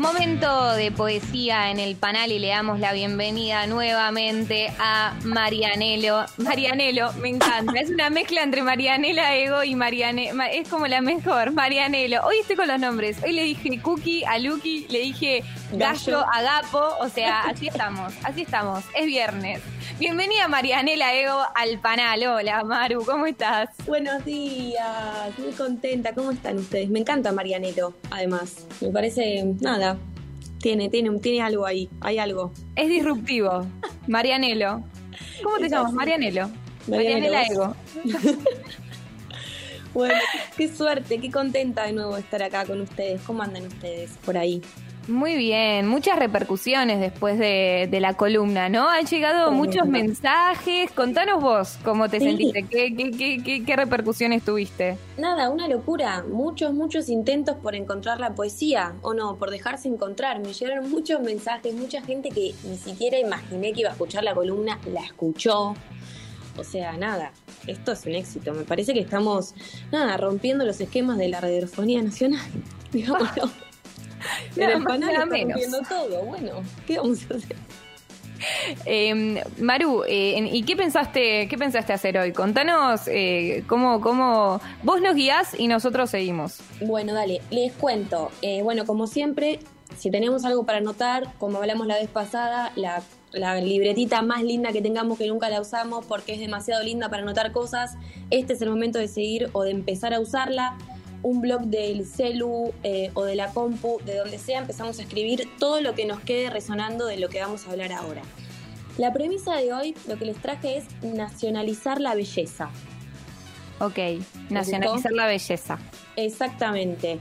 Momento de poesía en el panel y le damos la bienvenida nuevamente a Marianelo. Marianelo, me encanta. Es una mezcla entre Marianela Ego y Mariane. Es como la mejor, Marianelo. Hoy estoy con los nombres. Hoy le dije Cookie a Lucky, le dije Gallo a Gapo. O sea, así estamos, así estamos. Es viernes. Bienvenida Marianela Ego al panel. Hola Maru, ¿cómo estás? Buenos días, muy contenta. ¿Cómo están ustedes? Me encanta Marianelo, además. Me parece, nada, tiene, tiene, tiene algo ahí, hay algo. Es disruptivo. Marianelo. ¿Cómo te llamas? Marianelo. Marianela Ego. bueno, qué suerte, qué contenta de nuevo estar acá con ustedes. ¿Cómo andan ustedes por ahí? Muy bien, muchas repercusiones después de, la columna, ¿no? Han llegado muchos mensajes. Contanos vos cómo te sentiste, ¿Qué, qué, qué, repercusiones tuviste. Nada, una locura. Muchos, muchos intentos por encontrar la poesía, o no, por dejarse encontrar. Me llegaron muchos mensajes, mucha gente que ni siquiera imaginé que iba a escuchar la columna, la escuchó. O sea, nada, esto es un éxito. Me parece que estamos, nada, rompiendo los esquemas de la radiofonía nacional. Digámoslo. En el panel está todo. Bueno, ¿qué vamos a hacer? Em, Maru, eh, ¿y qué pensaste, qué pensaste hacer hoy? Contanos eh, cómo, cómo vos nos guías y nosotros seguimos. Bueno, dale, les cuento. Eh, bueno, como siempre, si tenemos algo para anotar, como hablamos la vez pasada, la, la, libretita más linda que tengamos que nunca la usamos porque es demasiado linda para anotar cosas, este es el momento de seguir o de empezar a usarla un blog del celu eh, o de la compu, de donde sea, empezamos a escribir todo lo que nos quede resonando de lo que vamos a hablar ahora. La premisa de hoy, lo que les traje es nacionalizar la belleza. Ok, nacionalizar la belleza. Exactamente.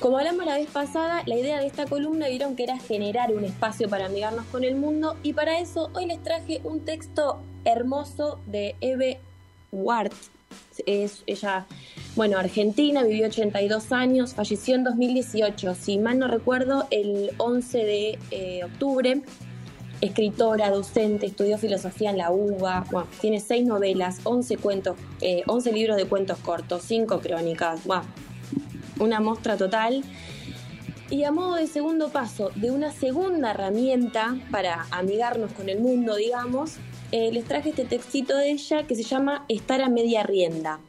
Como hablamos la vez pasada, la idea de esta columna vieron que era generar un espacio para amigarnos con el mundo y para eso hoy les traje un texto hermoso de Eve Ward. Es, ella bueno, Argentina, vivió 82 años, falleció en 2018, si mal no recuerdo, el 11 de eh, octubre. Escritora, docente, estudió filosofía en la UBA, bueno, tiene seis novelas, 11 cuentos, 11 eh, libros de cuentos cortos, 5 crónicas, bueno, una muestra total. Y a modo de segundo paso, de una segunda herramienta para amigarnos con el mundo, digamos, eh, les traje este textito de ella que se llama Estar a media rienda.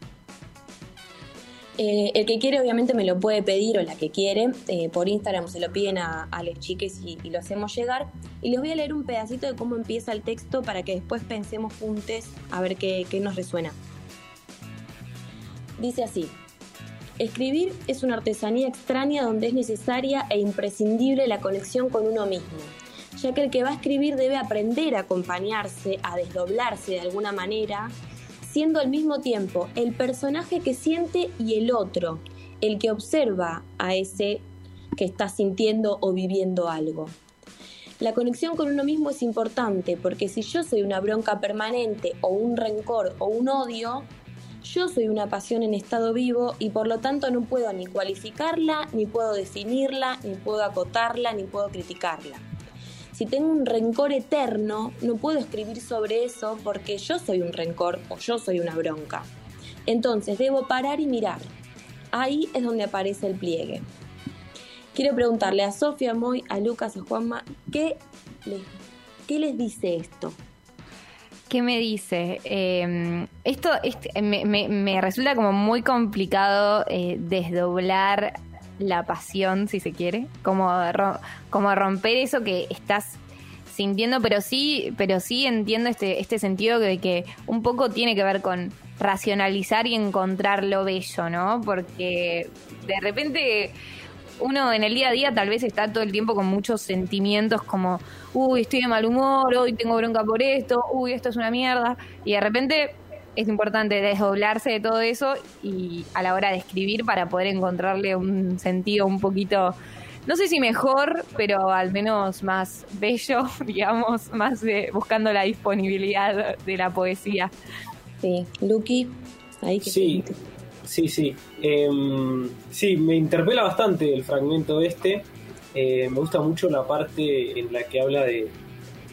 Eh, el que quiere obviamente me lo puede pedir o la que quiere, eh, por Instagram se lo piden a, a los chiques y, lo hacemos llegar. Y les voy a leer un pedacito de cómo empieza el texto para que después pensemos juntos a ver qué, qué nos resuena. Dice así, escribir es una artesanía extraña donde es necesaria e imprescindible la conexión con uno mismo, ya que el que va a escribir debe aprender a acompañarse, a desdoblarse de alguna manera siendo al mismo tiempo el personaje que siente y el otro, el que observa a ese que está sintiendo o viviendo algo. La conexión con uno mismo es importante porque si yo soy una bronca permanente o un rencor o un odio, yo soy una pasión en estado vivo y por lo tanto no puedo ni cualificarla, ni puedo definirla, ni puedo acotarla, ni puedo criticarla si tengo un rencor eterno, no puedo escribir sobre eso porque yo soy un rencor o yo soy una bronca. Entonces debo parar y mirar. Ahí es donde aparece el pliegue. Quiero preguntarle a Sofía Moy, a Lucas, a Juanma, ¿qué les, qué les dice esto? ¿Qué me dice? Em, esto este, me, resulta como muy complicado eh, desdoblar la pasión, si se quiere, como, como romper eso que estás sintiendo, pero sí, pero sí entiendo este, este sentido de que un poco tiene que ver con racionalizar y encontrar lo bello, ¿no? Porque de repente uno en el día a día tal vez está todo el tiempo con muchos sentimientos como, uy, estoy de mal humor, hoy tengo bronca por esto, uy, esto es una mierda, y de repente es importante desdoblarse de todo eso y a la hora de escribir para poder encontrarle un sentido un poquito, no sé si mejor, pero al menos más bello, digamos, más de, buscando la disponibilidad de la poesía. Sí, Lucky, ahí que Sí, sí, sí. Em, sí, me interpela bastante el fragmento este. Eh, me gusta mucho la parte en la que habla de,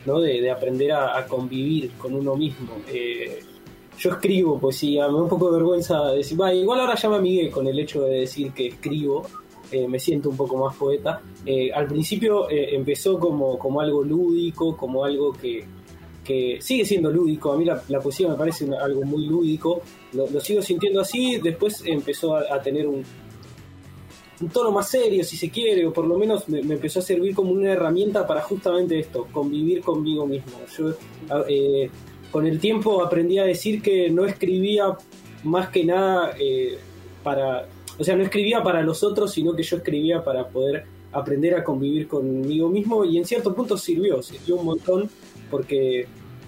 ¿no? de, aprender a, convivir con uno mismo. Eh, yo escribo poesía, me da un poco de vergüenza decir, va, igual ahora ya me amigué con el hecho de decir que escribo, eh, me siento un poco más poeta. Eh, al principio eh, empezó como, como algo lúdico, como algo que, que sigue siendo lúdico. A mí la, poesía me parece algo muy lúdico. Lo, lo, sigo sintiendo así. Después empezó a, tener un, tono más serio, si se quiere, o por lo menos me, me, empezó a servir como una herramienta para justamente esto, convivir conmigo mismo. Yo con el tiempo aprendí a decir que no escribía más que nada para o sea, no escribía para los otros, sino que yo escribía para poder aprender a convivir conmigo mismo y en cierto punto sirvió, sirvió un montón porque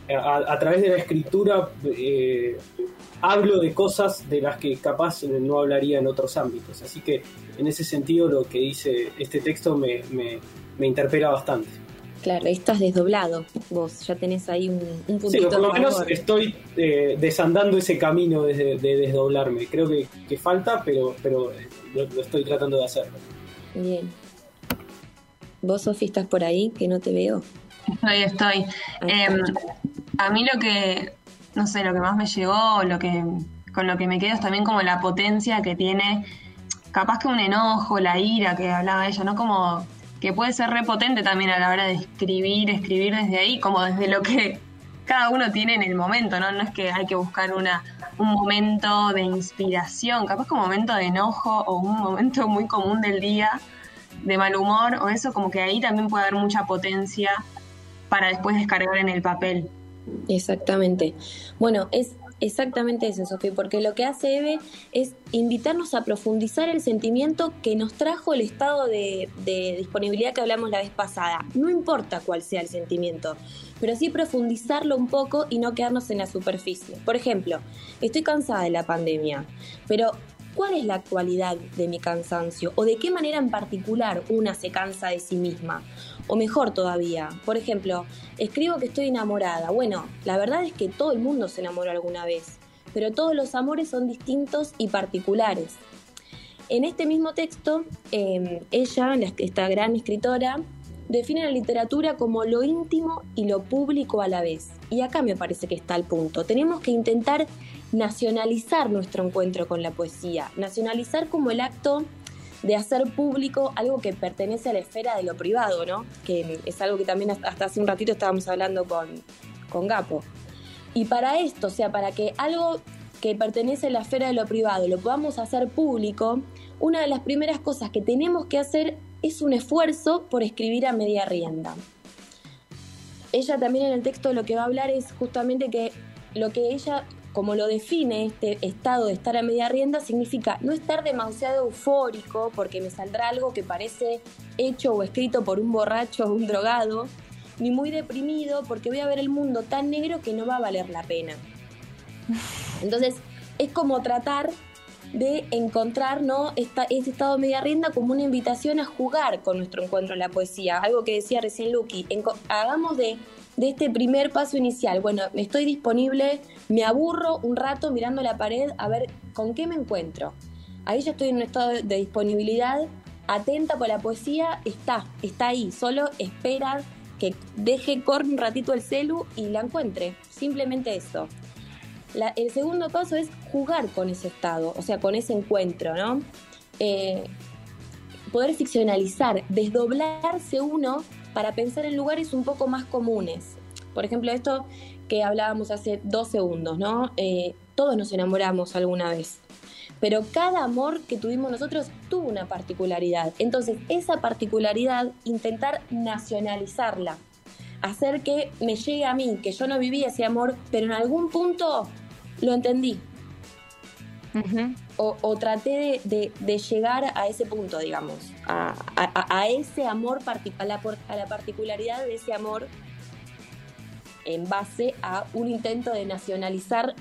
a, a través de la escritura eh, hablo de cosas de las que capaz no hablaría en otros ámbitos. Así que en ese sentido lo que dice este texto me, me, me interpela bastante. Claro, estás desdoblado vos, ya tenés ahí un, un puntito. Sí, por lo menos estoy eh, desandando ese camino de, de desdoblarme. Creo que, que, falta, pero, pero lo, lo, estoy tratando de hacer. Bien. ¿Vos, Sofi, estás por ahí? Que no te veo. Estoy, estoy. Eh, a mí lo que, no sé, lo que más me llegó, lo que con lo que me quedo es también como la potencia que tiene, capaz que un enojo, la ira que hablaba ella, ¿no? Como que puede ser repotente también a la hora de escribir, escribir desde ahí, como desde lo que cada uno tiene en el momento, ¿no? No es que hay que buscar una, un momento de inspiración, capaz que un momento de enojo o un momento muy común del día de mal humor o eso, como que ahí también puede haber mucha potencia para después descargar en el papel. Exactamente. Bueno, es exactamente eso, Sofía, porque lo que hace Eve es invitarnos a profundizar el sentimiento que nos trajo el estado de, de, disponibilidad que hablamos la vez pasada. No importa cuál sea el sentimiento, pero sí profundizarlo un poco y no quedarnos en la superficie. Por ejemplo, estoy cansada de la pandemia, pero ¿cuál es la actualidad de mi cansancio? ¿O de qué manera en particular una se cansa de sí misma? O mejor todavía, por ejemplo, escribo que estoy enamorada. Bueno, la verdad es que todo el mundo se enamoró alguna vez, pero todos los amores son distintos y particulares. En este mismo texto, eh, ella, esta gran escritora, define la literatura como lo íntimo y lo público a la vez. Y acá me parece que está el punto. Tenemos que intentar nacionalizar nuestro encuentro con la poesía, nacionalizar como el acto de hacer público algo que pertenece a la esfera de lo privado, ¿no? Que es algo que también hasta hace un ratito estábamos hablando con, con Gapo. Y para esto, o sea, para que algo que pertenece a la esfera de lo privado lo podamos hacer público, una de las primeras cosas que tenemos que hacer es un esfuerzo por escribir a media rienda. Ella también en el texto lo que va a hablar es justamente que lo que ella como lo define este estado de estar a media rienda, significa no estar demasiado eufórico porque me saldrá algo que parece hecho o escrito por un borracho o un drogado, ni muy deprimido porque voy a ver el mundo tan negro que no va a valer la pena. Entonces, es como tratar de encontrar ¿no? Este estado de media rienda como una invitación a jugar con nuestro encuentro en la poesía. Algo que decía recién Lucky, hagamos de de este primer paso inicial. Bueno, estoy disponible, me aburro un rato mirando la pared a ver con qué me encuentro. Ahí ya estoy en un estado de disponibilidad, atenta por la poesía, está, está ahí, solo espera que deje correr un ratito el celu y la encuentre. Simplemente eso. El segundo paso es jugar con ese estado, o sea, con ese encuentro, ¿no? Eh, poder ficcionalizar, desdoblarse uno para pensar en lugares un poco más comunes. Por ejemplo, esto que hablábamos hace dos segundos, ¿no? Eh, todos nos enamoramos alguna vez, pero cada amor que tuvimos nosotros tuvo una particularidad. Entonces, esa particularidad, intentar nacionalizarla, hacer que me llegue a mí, que yo no viví ese amor, pero en algún punto lo entendí. Uh -huh. o, o, traté de, de, de, llegar a ese punto, digamos, a, a, a ese amor, a la, a la particularidad de ese amor en base a un intento de nacionalizar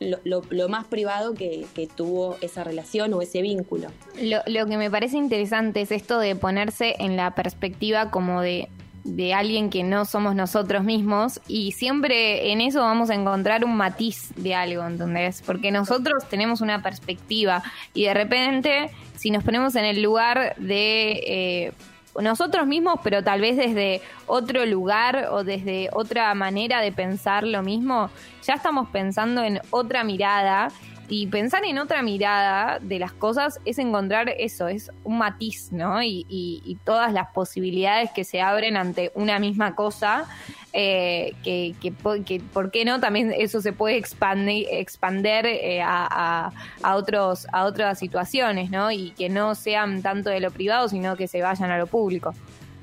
lo, lo, lo, más privado que, que, tuvo esa relación o ese vínculo. Lo, lo, que me parece interesante es esto de ponerse en la perspectiva como de, de alguien que no somos nosotros mismos y siempre en eso vamos a encontrar un matiz de algo, ¿entendés? Porque nosotros tenemos una perspectiva y de repente si nos ponemos en el lugar de... Eh, nosotros mismos, pero tal vez desde otro lugar o desde otra manera de pensar lo mismo, ya estamos pensando en otra mirada y pensar en otra mirada de las cosas es encontrar eso, es un matiz, ¿no? Y, y, todas las posibilidades que se abren ante una misma cosa, eh, que, que, ¿por qué no? También eso se puede expandir, expander eh, a, a, otros, a otras situaciones, ¿no? Y que no sean tanto de lo privado, sino que se vayan a lo público.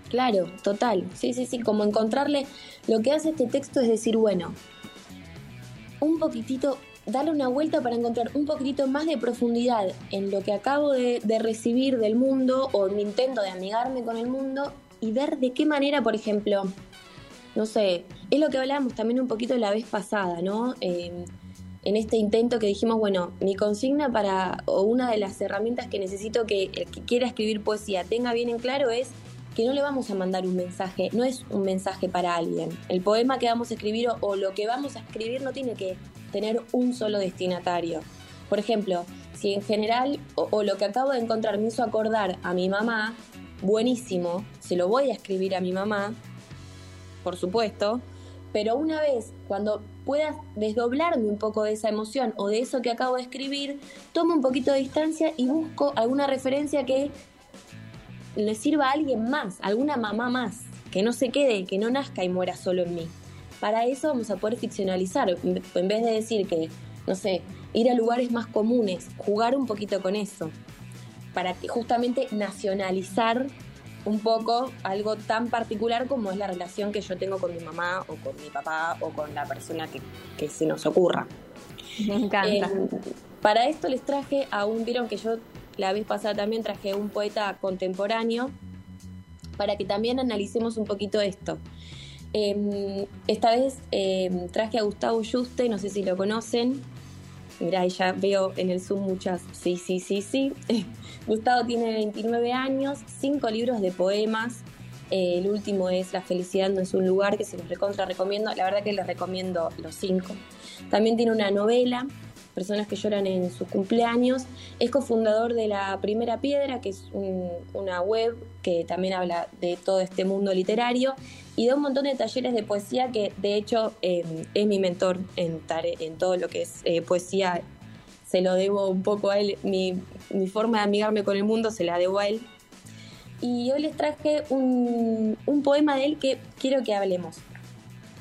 Claro, total. Sí, sí, sí, como encontrarle, lo que hace este texto es decir, bueno, un poquitito darle una vuelta para encontrar un poquitito más de profundidad en lo que acabo de, recibir del mundo o mi intento de amigarme con el mundo y ver de qué manera, por ejemplo, no sé, es lo que hablábamos también un poquito la vez pasada, ¿no? Eh, en este intento que dijimos, bueno, mi consigna para, o una de las herramientas que necesito que el que quiera escribir poesía tenga bien en claro es que no le vamos a mandar un mensaje, no es un mensaje para alguien. El poema que vamos a escribir o, lo que vamos a escribir no tiene que tener un solo destinatario. Por ejemplo, si en general o, lo que acabo de encontrar me hizo acordar a mi mamá, buenísimo, se lo voy a escribir a mi mamá, por supuesto, pero una vez cuando pueda desdoblarme un poco de esa emoción o de eso que acabo de escribir, tomo un poquito de distancia y busco alguna referencia que le sirva a alguien más, alguna mamá más, que no se quede, que no nazca y muera solo en mí. Para eso vamos a poder ficcionalizar, en vez de decir que, no sé, ir a lugares más comunes, jugar un poquito con eso, para que justamente nacionalizar un poco algo tan particular como es la relación que yo tengo con mi mamá o con mi papá o con la persona que, se nos ocurra. Me encanta. Eh, para esto les traje a un, vieron que yo la vez pasada también traje un poeta contemporáneo para que también analicemos un poquito esto. Em, esta vez em, traje a Gustavo Juste, no sé si lo conocen. Mirá, ya veo en el Zoom muchas. Sí, sí, sí, sí. Gustavo tiene 29 años, cinco libros de poemas. Eh, el último es La felicidad no es un lugar, que se los recontra recomiendo. La verdad que les recomiendo los cinco. También tiene una novela personas que lloran en sus cumpleaños. Es cofundador de La Primera Piedra, que es una web que también habla de todo este mundo literario y de un montón de talleres de poesía que de hecho em, es mi mentor en, todo lo que es eh, poesía. Se lo debo un poco a él, mi, forma de amigarme con el mundo se la debo a él. Y hoy les traje un poema de él que quiero que hablemos,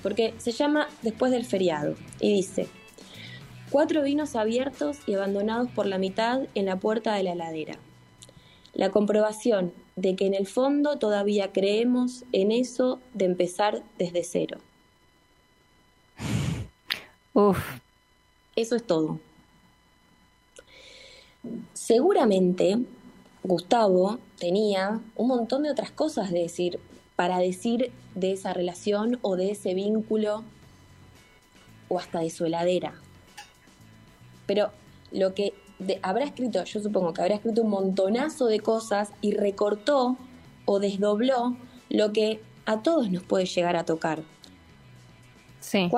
porque se llama Después del feriado y dice, Cuatro vinos abiertos y abandonados por la mitad en la puerta de la heladera. La comprobación de que en el fondo todavía creemos en eso de empezar desde cero. Uf. Eso es todo. Seguramente Gustavo tenía un montón de otras cosas de decir, para decir de esa relación o de ese vínculo o hasta de su heladera pero lo que habrá escrito, yo supongo que habrá escrito un montonazo de cosas y recortó o desdobló lo que a todos nos puede llegar a tocar. Sí.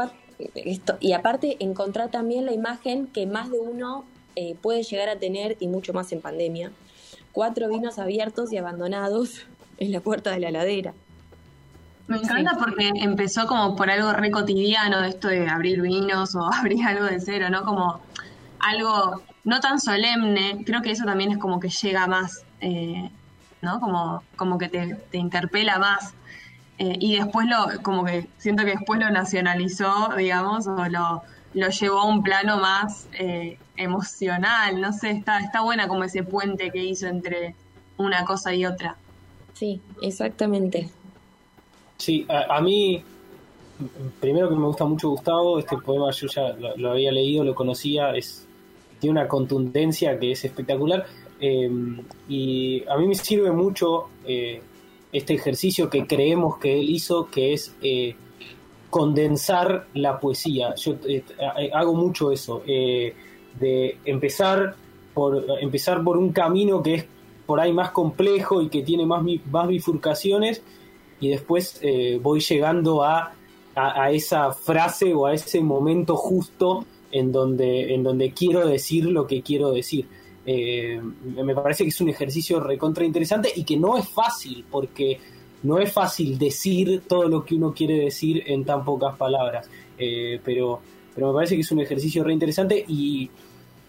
Esto, y aparte encontrar también la imagen que más de uno eh, puede llegar a tener y mucho más en pandemia. Cuatro vinos abiertos y abandonados en la puerta de la ladera. Me encanta porque empezó como por algo re cotidiano, esto de abrir vinos o abrir algo de cero, ¿no? Como algo no tan solemne, creo que eso también es como que llega más, eh, ¿no? Como, como que te, interpela más. Eh, y después lo, como que siento que después lo nacionalizó, digamos, o lo, lo llevó a un plano más eh, emocional, no sé, está, está buena como ese puente que hizo entre una cosa y otra. Sí, exactamente. Sí, a, mí, primero que me gusta mucho Gustavo, este poema yo ya lo había leído, lo conocía, es tiene una contundencia que es espectacular. Eh, y a mí me sirve mucho eh, este ejercicio que creemos que él hizo, que es eh, condensar la poesía. Yo hago mucho eso, de empezar por, empezar por un camino que es por ahí más complejo y que tiene más, más bifurcaciones, y después voy llegando a, a esa frase o a ese momento justo en donde, en donde quiero decir lo que quiero decir. Eh, me parece que es un ejercicio recontra interesante y que no es fácil, porque no es fácil decir todo lo que uno quiere decir en tan pocas palabras. Eh, pero, pero me parece que es un ejercicio re interesante y,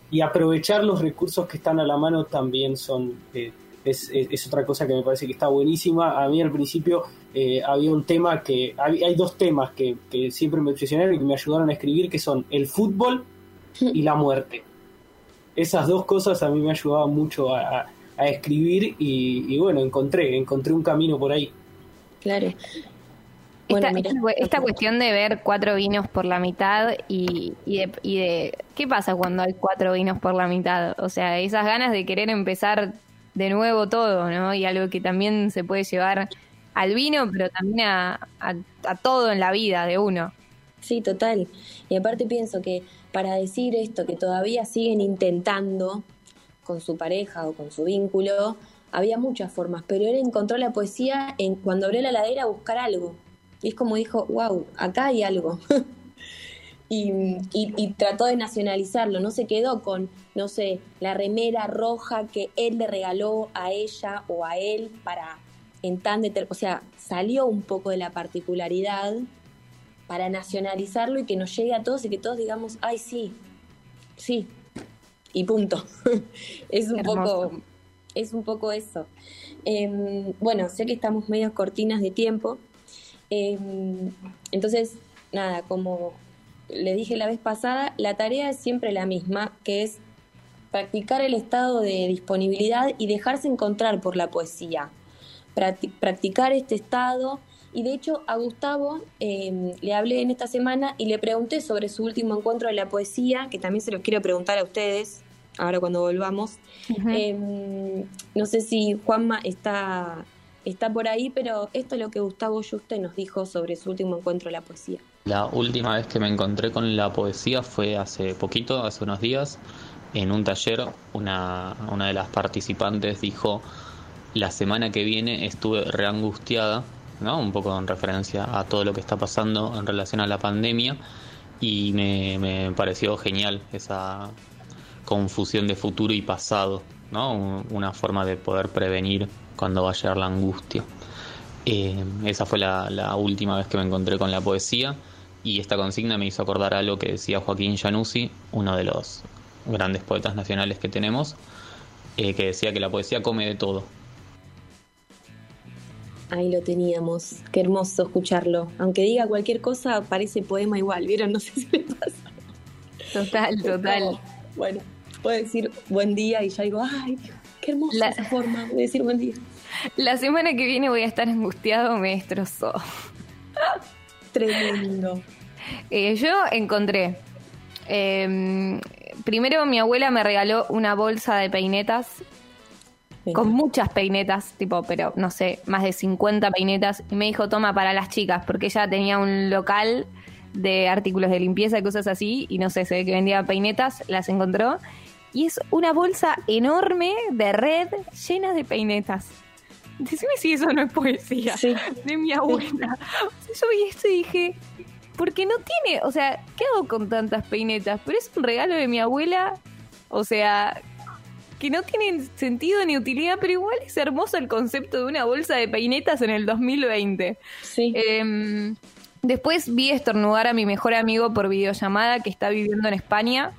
y aprovechar los recursos que están a la mano también son eh, es, es, otra cosa que me parece que está buenísima. A mí al principio eh, había un tema que hay dos temas que, que, siempre me obsesionaron y que me ayudaron a escribir que son el fútbol y la muerte. Esas dos cosas a mí me ayudaban mucho a, a, escribir y, y bueno, encontré, encontré un camino por ahí. Claro esta, cuestión de ver cuatro vinos por la mitad y, y, de, y, de, qué pasa cuando hay cuatro vinos por la mitad. O sea, esas ganas de querer empezar de nuevo todo, ¿no? Y algo que también se puede llevar al vino, pero también a, a todo en la vida de uno. Sí, total. Y aparte pienso que para decir esto, que todavía siguen intentando con su pareja o con su vínculo, había muchas formas, pero él encontró la poesía en cuando abrió la ladera a buscar algo. Y es como dijo, wow, acá hay algo. y, y, trató de nacionalizarlo, no se quedó con, no sé, la remera roja que él le regaló a ella o a él para en tan o sea, salió un poco de la particularidad para nacionalizarlo y que nos llegue a todos y que todos digamos, ay, sí, sí, y punto. es un poco es un poco eso. Em, bueno, sé que estamos medio cortinas de tiempo, Em, entonces, nada, como le dije la vez pasada, la tarea es siempre la misma, que es practicar el estado de disponibilidad y dejarse encontrar por la poesía. Practicar este estado. Y de hecho a Gustavo em, le hablé en esta semana y le pregunté sobre su último encuentro de la poesía, que también se los quiero preguntar a ustedes, ahora cuando volvamos. Em, no sé si Juanma está está por ahí, pero esto es lo que Gustavo Juste nos dijo sobre su último encuentro de la poesía. La última vez que me encontré con la poesía fue hace poquito, hace unos días, en un taller. Una, una de las participantes dijo, la semana que viene estuve reangustiada, ¿no? un poco en referencia a todo lo que está pasando en relación a la pandemia, y me, me pareció genial esa confusión de futuro y pasado, ¿no? una forma de poder prevenir cuando va a llegar la angustia. Eh, esa fue la, última vez que me encontré con la poesía y esta consigna me hizo acordar algo que decía Joaquín Januzzi, uno de los grandes poetas nacionales que tenemos, eh, que decía que la poesía come de todo. Ahí lo teníamos, qué hermoso escucharlo. Aunque diga cualquier cosa, parece poema igual, ¿vieron? No sé si me pasa. Total, total. bueno, puedo decir buen día y ya digo, ay, Qué hermosa esa forma de decir buen día. La semana que viene voy a estar angustiado, me destrozó. Tremendo. Eh, yo encontré. Em, primero mi abuela me regaló una bolsa de peinetas con muchas peinetas, tipo, pero no sé, más de 50 peinetas. Y me dijo, toma para las chicas, porque ella tenía un local de artículos de limpieza y cosas así. Y no sé, se ve que vendía peinetas, las encontró y es una bolsa enorme de red llena de peinetas. Decime si eso no es poesía de mi abuela. yo vi esto y dije, porque no tiene, o sea, ¿qué hago con tantas peinetas? Pero es un regalo de mi abuela, o sea, que no tiene sentido ni utilidad, pero igual es hermoso el concepto de una bolsa de peinetas en el 2020. Sí. Em, después vi estornudar a mi mejor amigo por videollamada que está viviendo en España.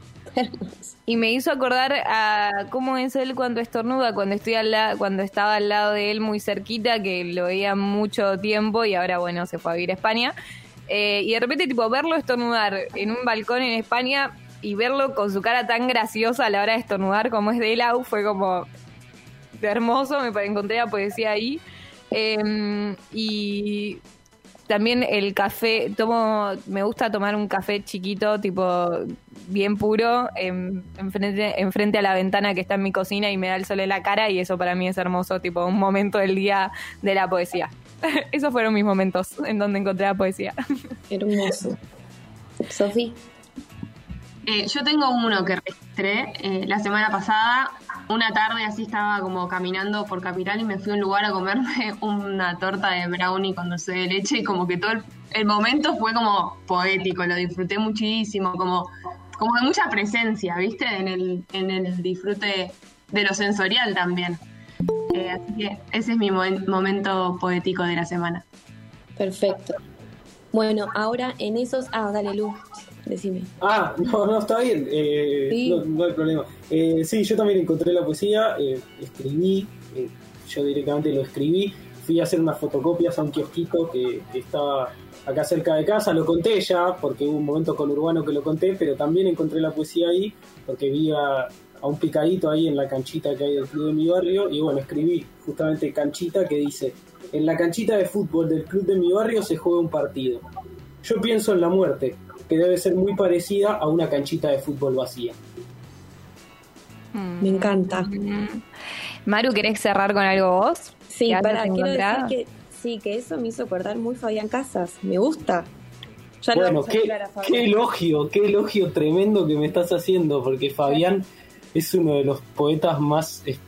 Y me hizo acordar a cómo es él cuando estornuda, cuando estoy al cuando estaba al lado de él muy cerquita, que lo veía mucho tiempo y ahora bueno, se fue a vivir a España. Eh, y de repente tipo verlo estornudar en un balcón en España y verlo con su cara tan graciosa a la hora de estornudar como es de Elau fue como hermoso, me encontré la poesía ahí. Em, y también el café, tomo, me gusta tomar un café chiquito, tipo bien puro, en, frente, a la ventana que está en mi cocina y me da el sol en la cara y eso para mí es hermoso, tipo un momento del día de la poesía. Esos fueron mis momentos en donde encontré la poesía. Hermoso. Sofi. Eh, yo tengo uno que registré eh, la semana pasada. Una tarde así estaba como caminando por Capital y me fui a un lugar a comerme una torta de brownie con dulce de leche y como que todo el, momento fue como poético, lo disfruté muchísimo, como, como de mucha presencia, ¿viste? En el, en el disfrute de lo sensorial también. Eh, así que ese es mi momento poético de la semana. Perfecto. Bueno, ahora en esos... Ah, dale luz. Decime. Ah, no, no, está bien, eh, Sí. no, no hay problema. Eh, sí, yo también encontré la poesía, eh, escribí, eh, yo directamente lo escribí, fui a hacer unas fotocopias a un kiosquito que, que estaba acá cerca de casa, lo conté ya, porque hubo un momento con Urbano que lo conté, pero también encontré la poesía ahí, porque vi a, a un picadito ahí en la canchita que hay del club de mi barrio, y bueno, escribí justamente canchita que dice, en la canchita de fútbol del club de mi barrio se juega un partido. Yo pienso en la muerte, que debe ser muy parecida a una canchita de fútbol vacía. Mm. Me encanta. Mm. Maru, ¿querés cerrar con algo vos? Sí, ¿Qué has para, quiero decir que sí, que eso me hizo acordar muy Fabián Casas. Me gusta. Ya bueno, qué, hablar a Fabián. qué elogio, qué elogio tremendo que me estás haciendo, porque Fabián es uno de los poetas más eh,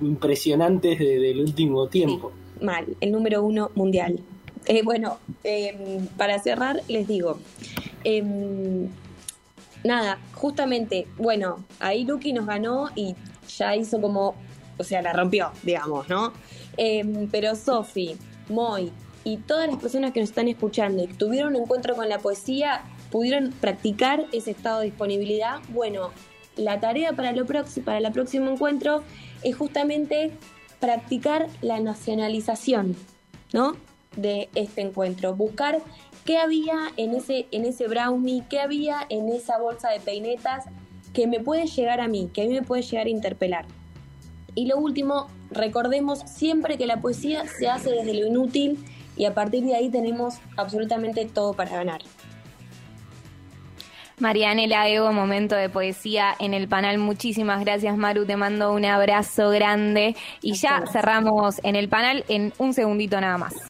impresionantes de- del último tiempo. Mal, el número uno mundial. Eh, bueno, eh, para cerrar, les digo. Em, nada, justamente, bueno, ahí Lucky nos ganó y ya hizo como, o sea, la rompió, digamos, ¿no? Em, pero Sofi, Moy y todas las personas que nos están escuchando y tuvieron un encuentro con la poesía, pudieron practicar ese estado de disponibilidad. Bueno, la tarea para, lo para el próximo encuentro es justamente practicar la nacionalización, ¿no? De este encuentro. Buscar qué había en ese, en ese brownie, qué había en esa bolsa de peinetas que me puede llegar a mí, que a mí me puede llegar a interpelar. Y lo último, recordemos siempre que la poesía se hace desde lo inútil y a partir de ahí tenemos absolutamente todo para ganar. Marianela Ego, momento de poesía en el panel. Muchísimas gracias, Maru. Te mando un abrazo grande. Y ya cerramos en el panel en un segundito nada más.